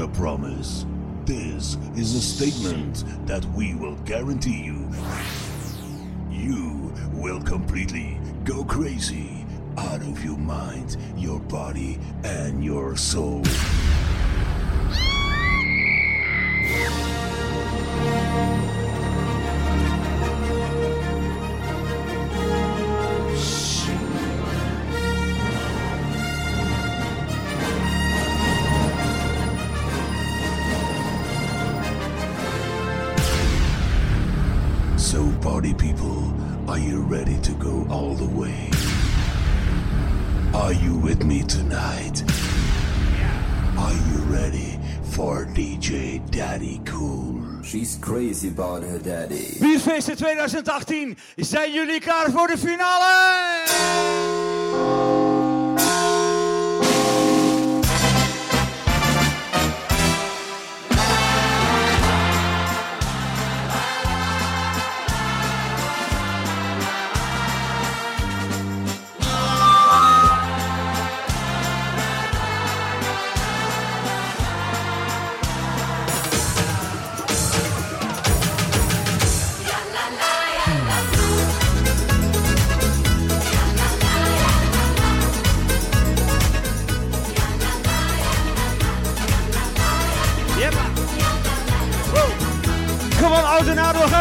not a promise. This is a statement that we will guarantee you. You will completely go crazy out of your mind, your body, and your soul. daddy. She's crazy about her daddy. Bierfeesten 2018, zijn jullie klaar voor de finale?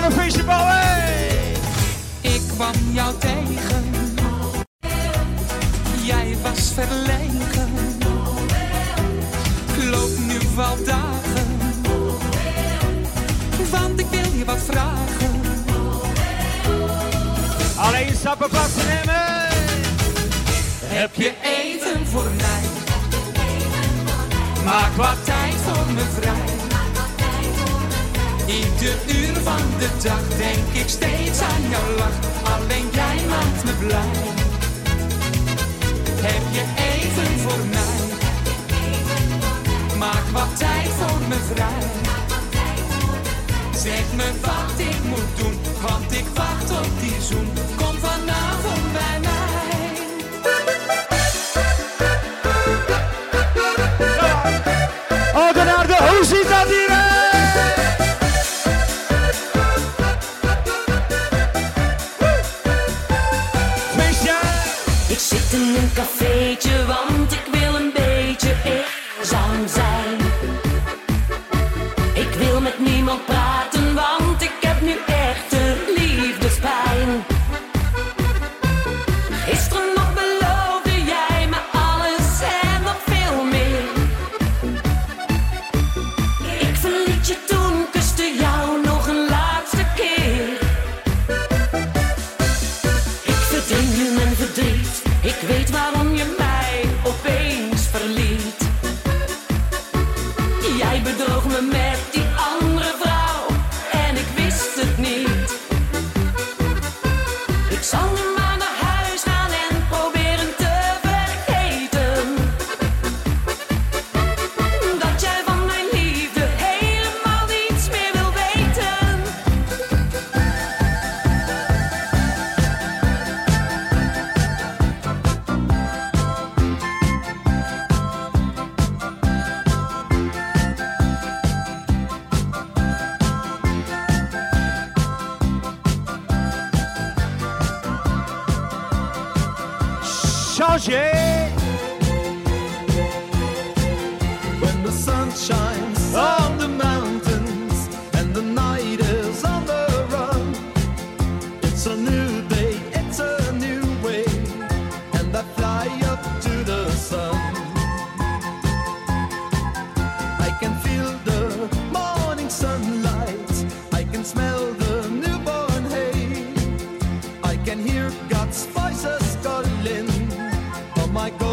Appreciate Boy! Bye. my God.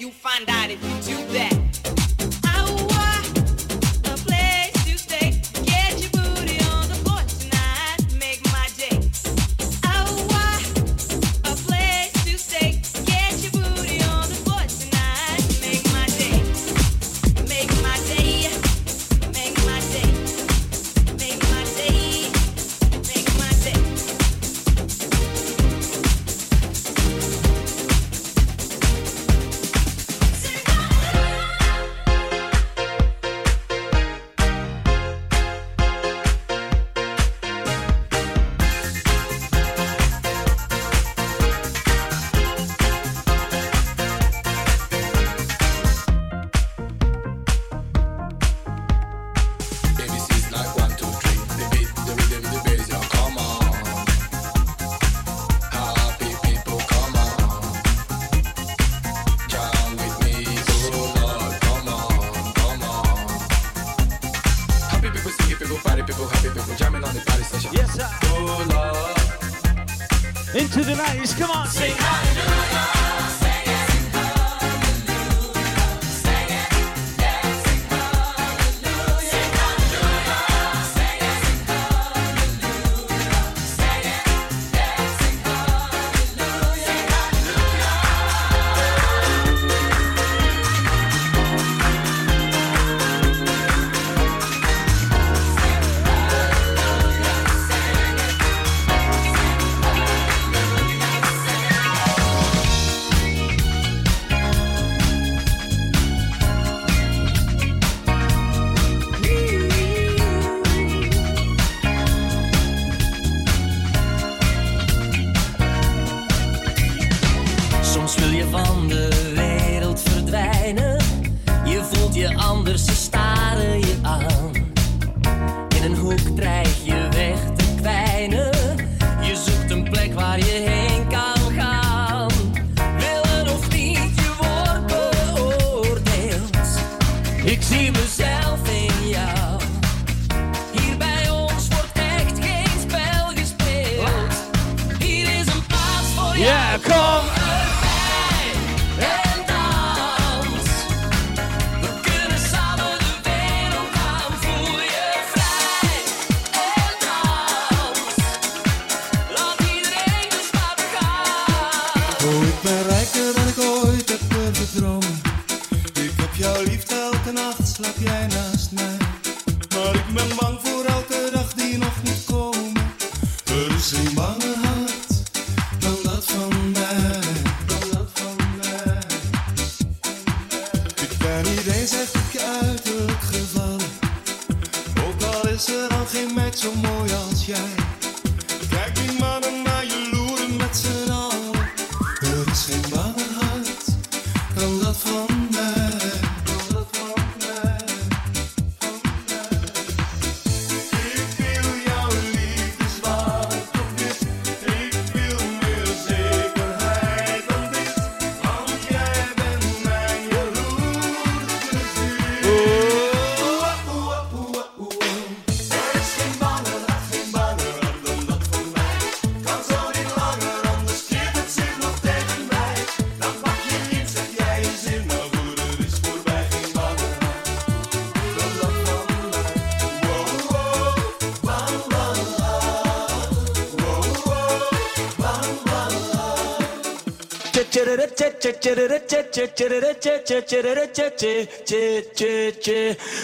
You find out if you do that. back in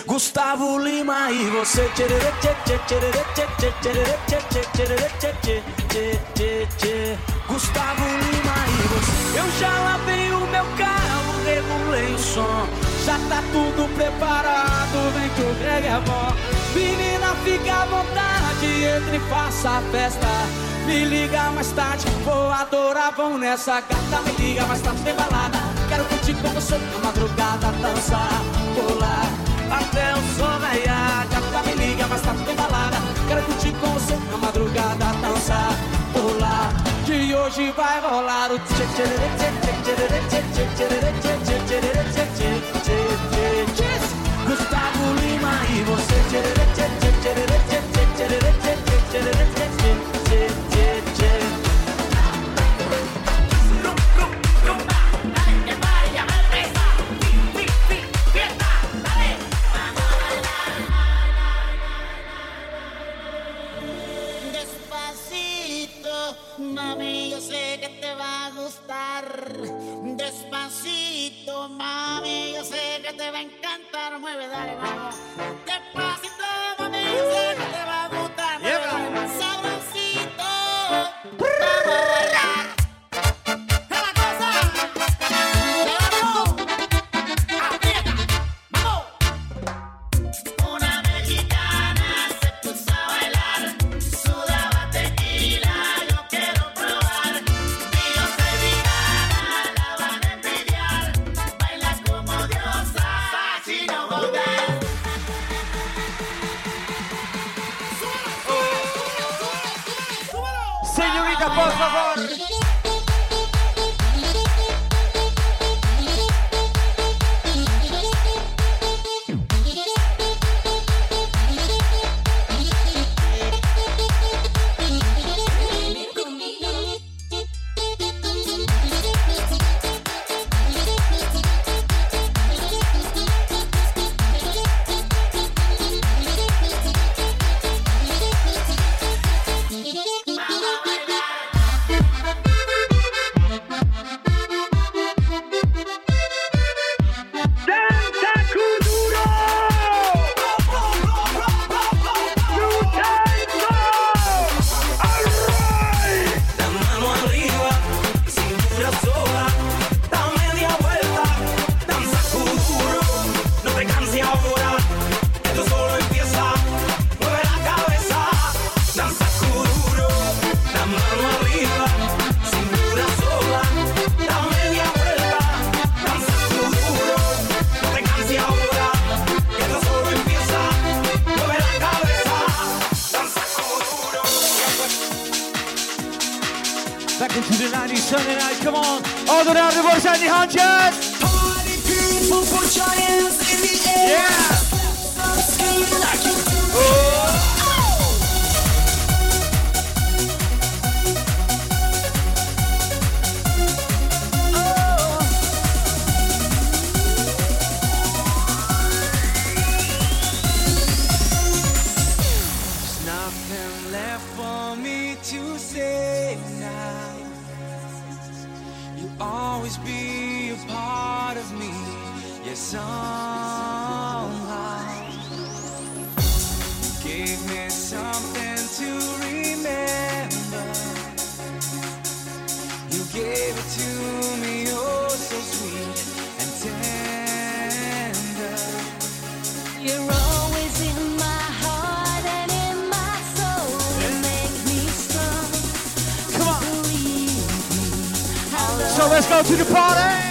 Gustavo Lima e você. Gustavo Lima e você. Eu já lavei o meu carro, regulei o som. Já tá tudo preparado, vem que o Greg é bom. Menina, fica à vontade, entre e faça a festa. Me liga mais tarde, vou adorar, vão nessa gata Me liga mais tarde, tem balada Quero curtir com você na madrugada Dançar, pular, até o sol raiar Gata, me liga mais tarde, tem balada Quero curtir com você na madrugada Dançar, pular, que hoje vai rolar o tchê tchê tchê tchê tchê tchê tchê tchê tchê to the party.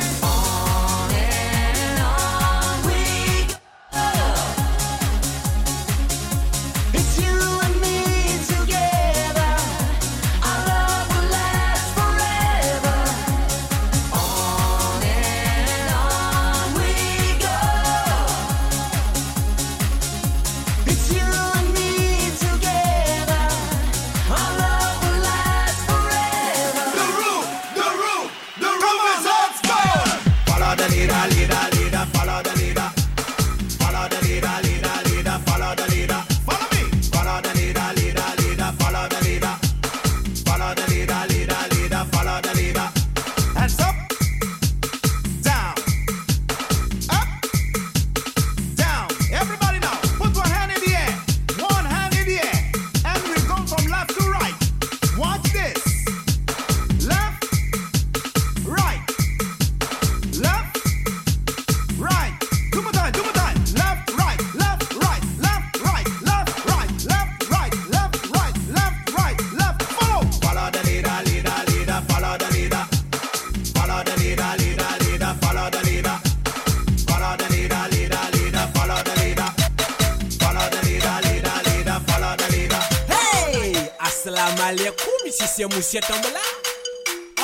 Si c'est monsieur Tambla,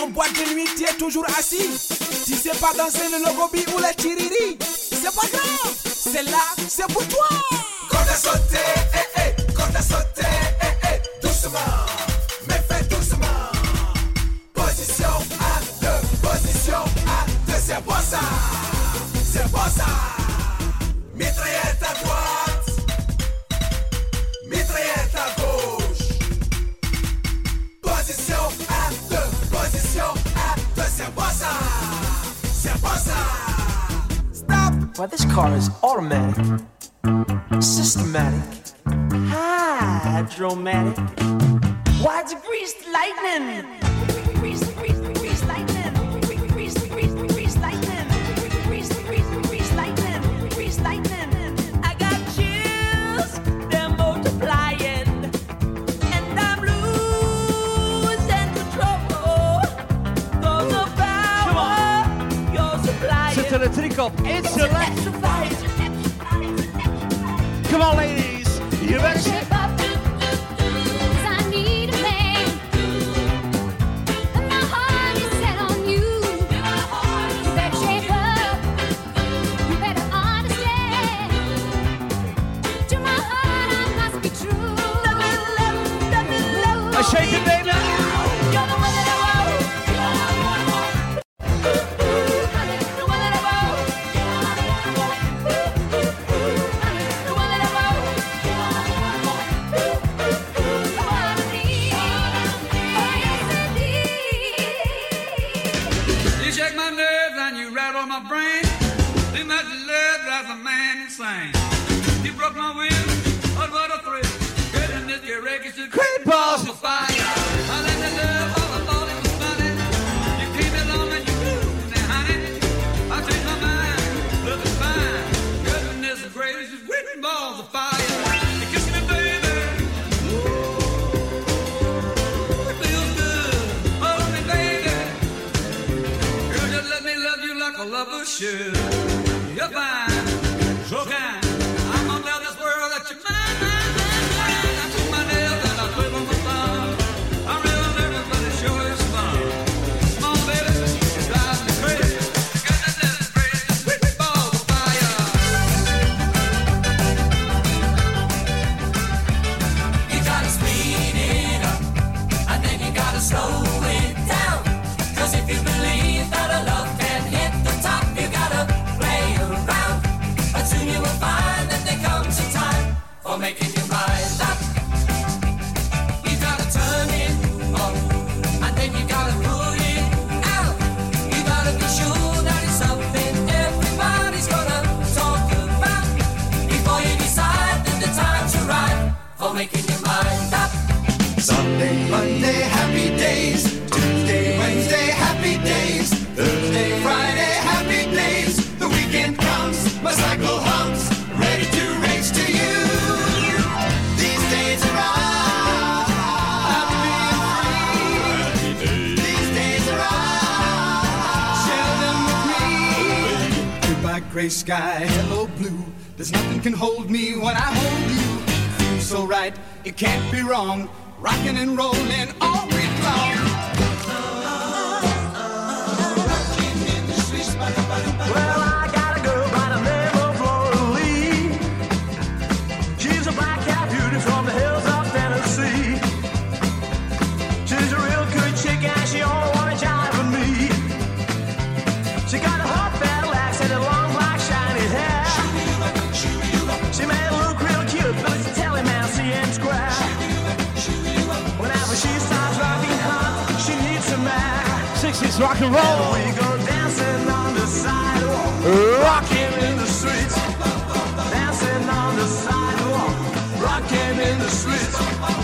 en boîte de nuit, tu es toujours assis. Tu sais pas danser le logobi ou la tiriri. C'est pas grave, c'est là, c'est pour toi. Quand t'as sauté, eh, eh, eh. quand t'as sauté, eh, eh, eh, doucement. Mais fais doucement. Position à deux, position à deux, c'est bon ça. C'est bon ça. Why this car is automatic, systematic, hydromatic. Why degrees lightning? to the tickle. It's electrified. Come on, ladies. You better. We're making gray sky, hello blue. There's nothing can hold me when I hold you. Feels so right, it can't be wrong. Rocking and rolling all week long. It's rock and roll. And we go dancing on the sidewalk. Rocking in the streets. Dancing on the sidewalk. Rocking in the streets.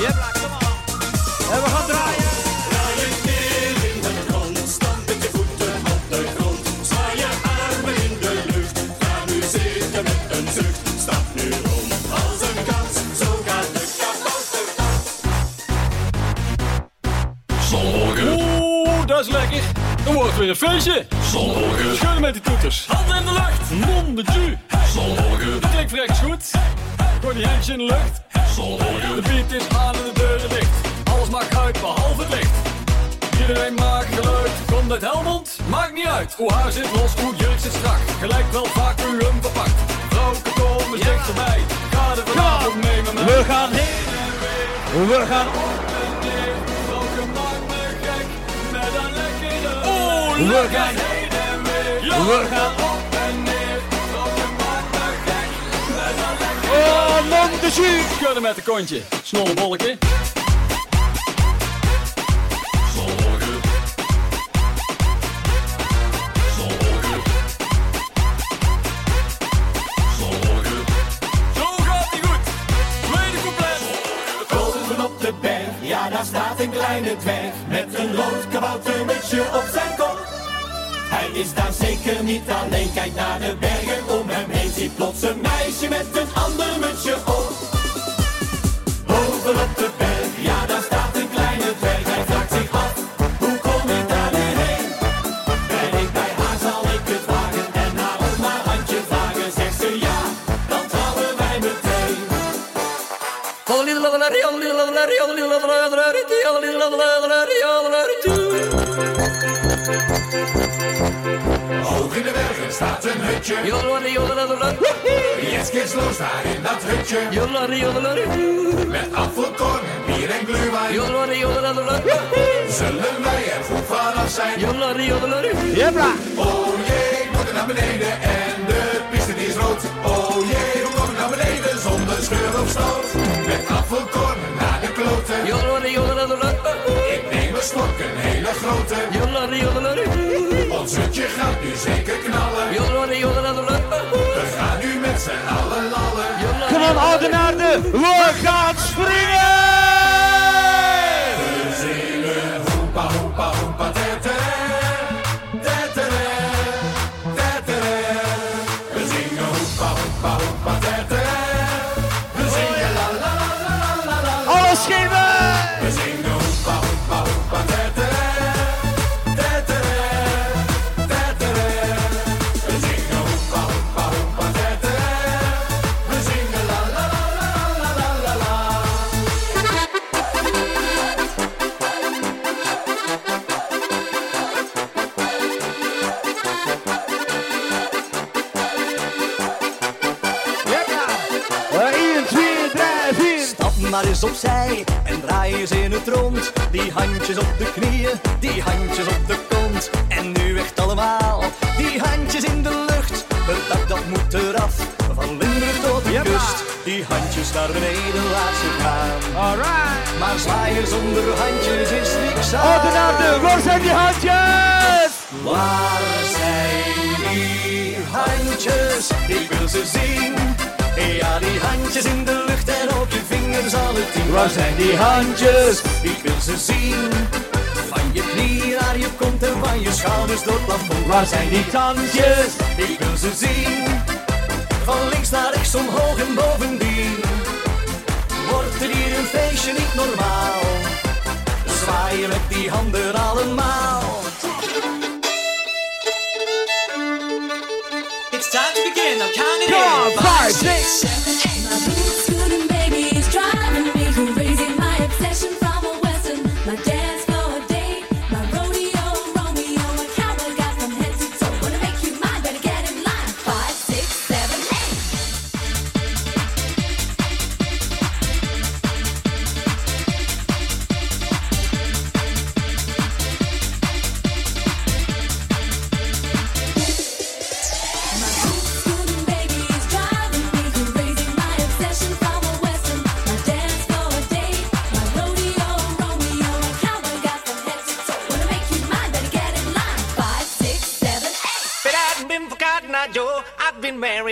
Ja? En we gaan draaien! Draai je in de grond. Stamp met je voeten op de grond. Zwaai je armen in de lucht. Amuseer je met een zucht. Stap nu om als een kans. Zo ga de kapot te pas. Zonbogen. Oeh, dat is lekker. Dan weer een feestje. Zonbogen. Schudden met die toeters. Handen in de lucht. Mondetje. Zonbogen. Klikt rechts goed. Kordijntje in de lucht zit in aan en de deuren dicht. Alles maakt uit behalve het licht. Iedereen maakt geluid, komt uit Helmond, maakt niet uit. Hoe haar zit los, hoe jurk zit strak. Gelijk wel vacuüm verpakt. Vrouwen komen ja. dichterbij. Ga er vanavond mee met. We gaan heen en weer. We gaan op en neer. Welke maakt me gek met een lekkere. Oh, we gaan heen en weer. We gaan op Kunnen met een kontje, snorrebolken. Zorgen. Zorgen. Zo gaat hij goed. Tweede complot. Golven op de berg, ja, daar staat een kleine dwerg. Met een rood kaboutermutsje op zijn kop. Hij is daar zeker niet alleen, kijk naar de bergen om hem heen. Ziet plots een meisje met een ander mutsje op Bovenop de berg, ja daar staat een kleine dwerg Hij vraagt zich af, hoe kom ik daar nu heen? Ben ik bij haar, zal ik het wagen En haar om haar handje vragen Zegt ze ja, dan trouwen wij meteen Hoog in staat een hutje. Yes, kids los daar in dat hutje. Met afvalkorn en bier en gluwijn. Zullen wij er goed vanaf zijn? Jebla. Oh jee, moet er naar beneden en de piste die is rood. Oh jee, hoe kom ik naar beneden zonder scheur of stoot? Met afvalkorn naar de kloten. Ik neem een slok, een hele grote. Ons hutje gaat nu zeker knallen. We gaan nu met z'n allen lallen. Kom on, Oudenaarde. We gaan springen. Maar eens opzij en draai eens in het rond. Die handjes op de knieën, die handjes op de kont. En nu echt allemaal, die handjes in de lucht. Het dak dat moet eraf, van Limburg tot de kust. Die handjes naar beneden, laat ze gaan. Alright. Maar zwaaien zonder handjes is niks aan. Oudenaarde, waar zijn die handjes? Waar zijn die handjes? Ik wil ze zien. Ja, die handjes in de lucht en op je Waar zijn die handjes? Ik wil ze zien. Van je knieën naar je kont en van je schouders door het plafond. Waar zijn die tandjes? Ik wil ze zien. Van links naar rechts, omhoog en bovendien. Wordt er hier een feestje niet normaal? Zwaaien met die handen allemaal.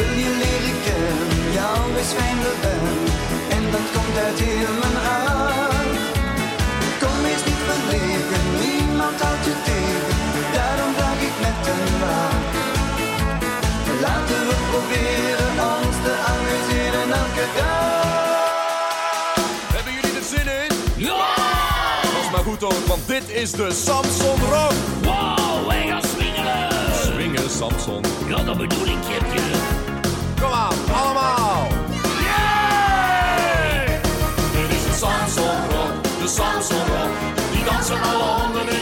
wil je leren kennen, jou is bent. ben. En dat komt uit heel mijn hart. Kom eens niet verlegen, niemand houdt je tegen. Daarom vraag ik met een waar. Laten we proberen ons te amuseren elke dag. Hebben jullie er zin in? Ja! Dat is maar goed hoor, want dit is de Samsung Rock. Wow, wij gaan swingelen! Swingen Samsung. Ja, dat bedoel ik. Kom aan, allemaal! Yeah! Dit is een Samsung Rock, de Samsung Rock. Die dansen allemaal. handen in.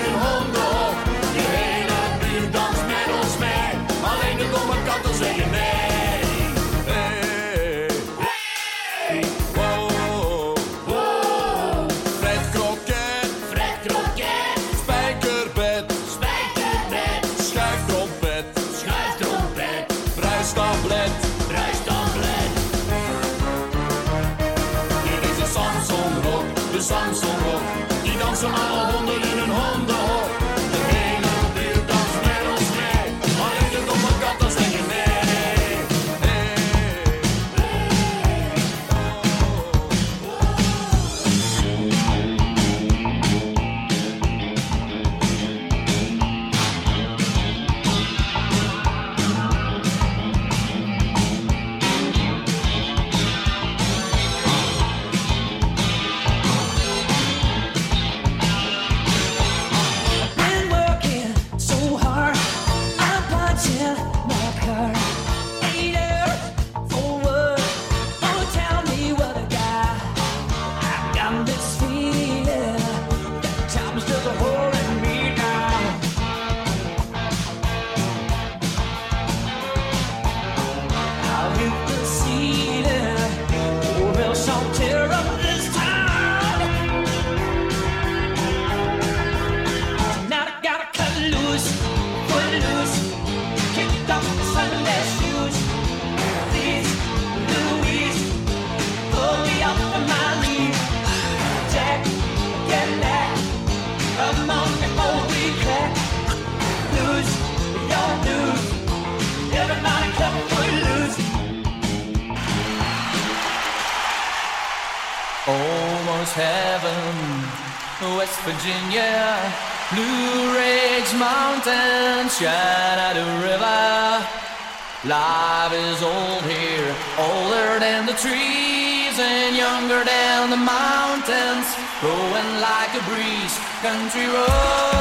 Life is old here, older than the trees and younger than the mountains, growing like a breeze. Country road.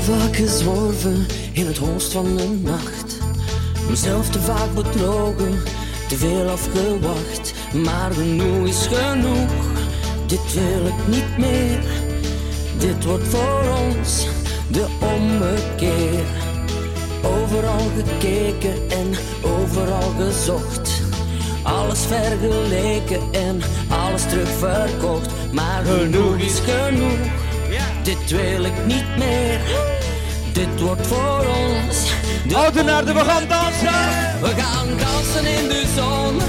Gezworven in het holst van de nacht. Mezelf te vaak bedrogen, te veel afgewacht. Maar genoeg is genoeg, dit wil ik niet meer. Dit wordt voor ons de ommekeer. Overal gekeken en overal gezocht. Alles vergeleken en alles terugverkocht. Maar genoeg is genoeg, dit wil ik niet meer. Dit wordt voor ons. De naar de, we gaan dansen! We gaan dansen in de zon.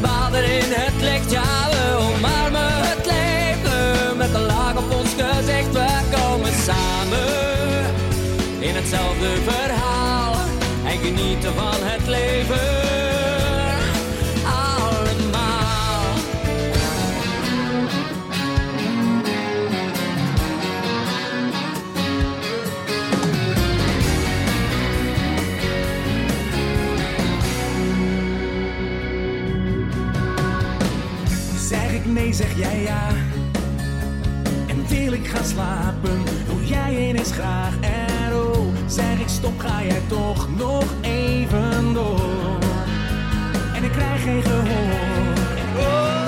Baden in het licht, ja, we omarmen het leven. Met een laag op ons gezicht, we komen samen. In hetzelfde verhaal en genieten van het leven. Jij ja. En wil ik gaan slapen, doe jij ineens graag. En oh, zeg ik stop, ga jij toch nog even door. En ik krijg geen gehoor. Oh,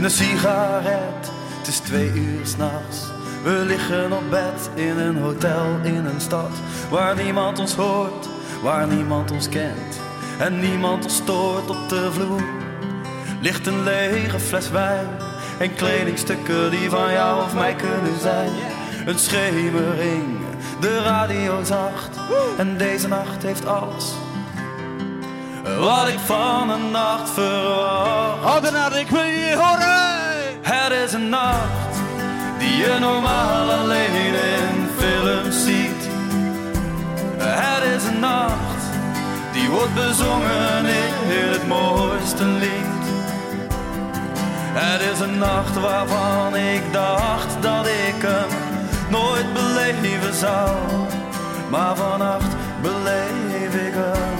in een sigaret. Het is twee uur s'nachts. We liggen op bed in een hotel in een stad waar niemand ons hoort, waar niemand ons kent en niemand ons stoort op de vloer. Ligt een lege fles wijn en kledingstukken die van jou of mij kunnen zijn. Een schemering, de radio zacht en deze nacht heeft alles wat ik van een nacht verwacht. Oudenaar, ik wil je horen! Het is een nacht die je normaal alleen in films ziet. Het is een nacht die wordt bezongen in het mooiste lied. Het is een nacht waarvan ik dacht dat ik hem nooit beleven zou. Maar vannacht beleef ik hem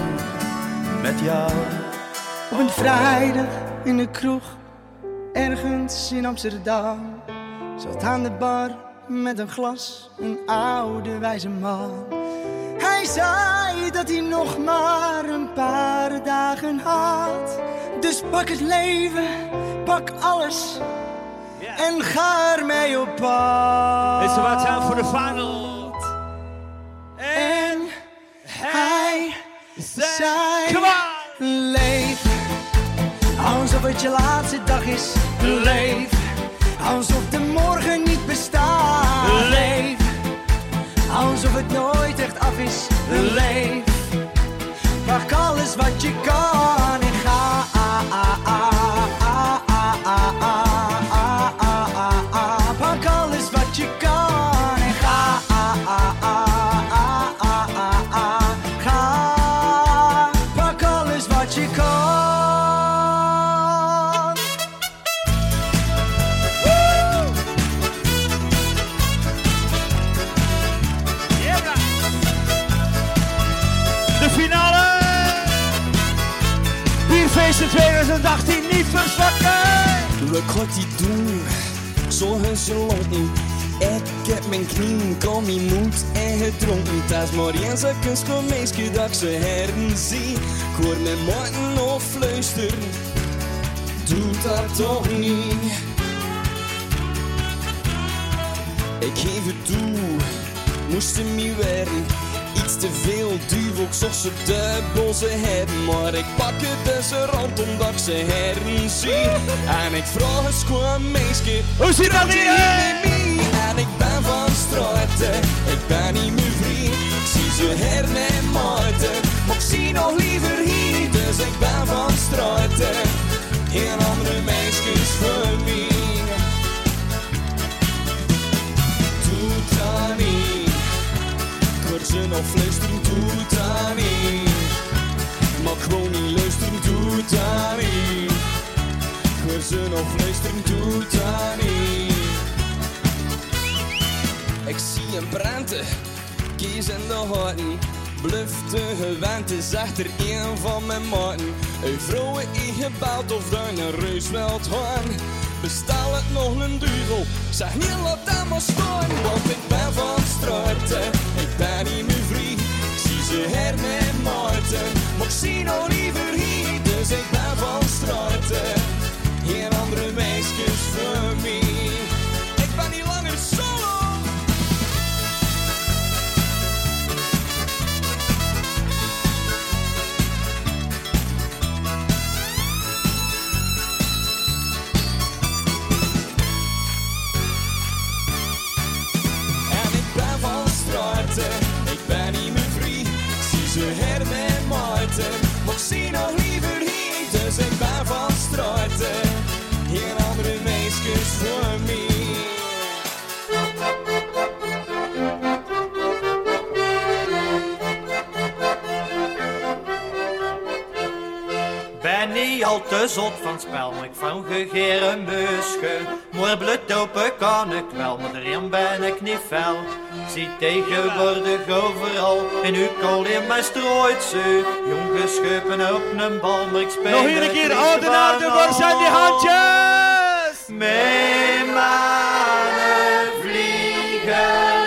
met jou. Op een vrijdag in de kroeg, ergens in Amsterdam. Zat aan de bar met een glas, een oude wijze man. Hij zei dat hij nog maar een paar dagen had. Dus pak het leven, pak alles en ga ermee op pad. It's about time for the final. En hij Come Leef alsof het je laatste dag is. Leef alsof de morgen niet bestaat. Leef alsof het nooit echt af is. Leef pak alles wat je kan en ga. We gaat die doen, zo geslonken. Ik heb mijn knie, kom niet moed en gedronken. Het is maar eens een meisje dat ik ze heren zie. Ik hoor mijn morgen of fluisteren, doe dat toch niet. Ik geef het toe, moest ze me werken. Iets te veel duivel. Ik zocht ze dubbel ze hebben, maar ik pak het dus rond omdat ik ze heren zie. En ik vraag eens gewoon meisje, Hoe zit dat hier? En ik ben van straten, ik ben niet meer vrij. Ik zie ze her en maarten, maar ik zie nog liever hier. Dus ik ben van straten, geen andere meisjes voor mij. Doe dat niet. Ze nog fluisteren, doe dat niet. Maar gewoon niet luisteren, doe dat niet. Hoor ze nog fluisteren, doe dat niet. Ik zie een branden, kies in de houten. Blufte gewend is echter een van mijn maten. Een vrouwen in gebouwd of daar een reus wilt gaan. Bestel het nog een duvel, zeg niet laat dat maar staan. Want ik ben van ik ben niet meer vrij. Ik zie ze her met Maarten, maar ik zie nog liever hier. Dus ik ben van straten, geen andere meisjes voor mij. Van spel, maar ik van gegeren musje. Maar bloed open kan ik wel, maar erin ben ik niet fel. Zie tegenwoordig overal, in uw kool in mijn strooit ze. Jong op een bal, maar ik speel Nog hier een keer, Oudenaarde, van waar zijn die handjes? Mijn mannen vliegen,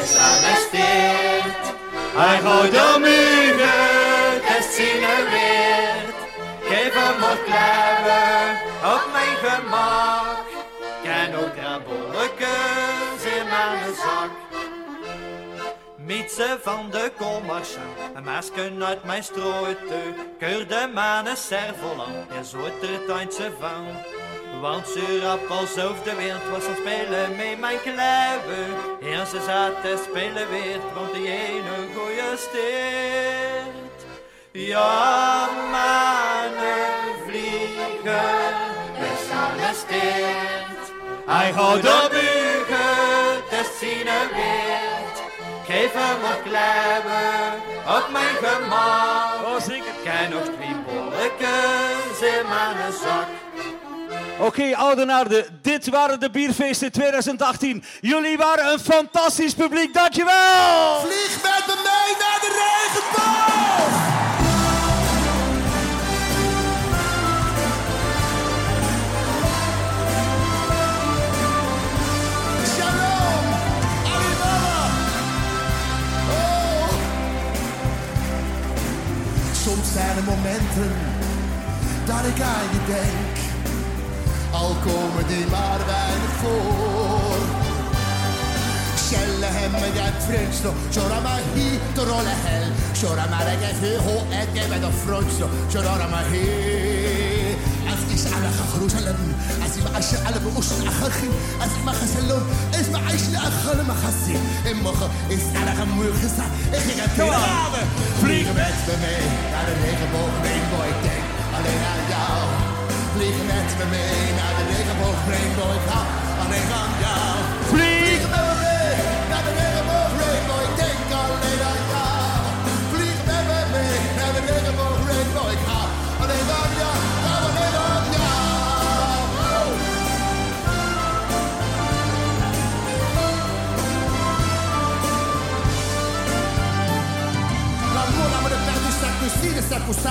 is arresteerd. Hij gooit de muren, op mijn gemak. Ken ook krabbelletjes in mijn zak. Mietsen van de kommersen, een masken uit mijn strooite. Keur de manen servolan, en zo er tuintje van. Want ze rap alsof de wind was aan spelen met mijn kluiven. En ze zaten spelen weer, want die ene goeie steert. Ja, mannen Hij houdt op bugen, te zien en weert. Geef hem wat op mijn gemak. Oh, zeker. Ken nog twee bolletjes in mijn zak. Oké, Oudenaarde, dit waren de bierfeesten 2018. Jullie waren een fantastisch publiek, dankjewel! Vlieg met de zijn er momenten dat ik aan je denk. Al komen die maar weinig voor. Kjelle hemme jeg frelst og kjører meg hit og roller hell. Kjører meg deg er høy og jeg er med og frelst og kjører meg hit. أفتش على خروجلم أسمع عشر على بقوش أخرخي أسمع خسلون اسمع عيش لأخر ما خسي إمخ إسأل غمو خسا إخي غتيرave Vliegen met me mee naar de regenboog Rainbow Ik denk alleen aan jou Vliegen met me mee naar de regenboog Rainbow Ik hou alleen van jou Vliegen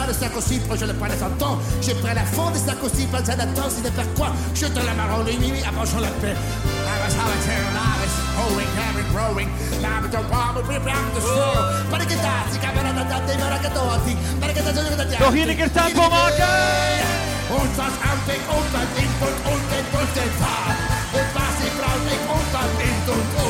le sac aussi, proche le prenne à son temps. Je prends la fond des sacs aussi, pas ça d'attente, si de faire quoi. Je te la marron, les mimi, approchons la paix. I was I I'm to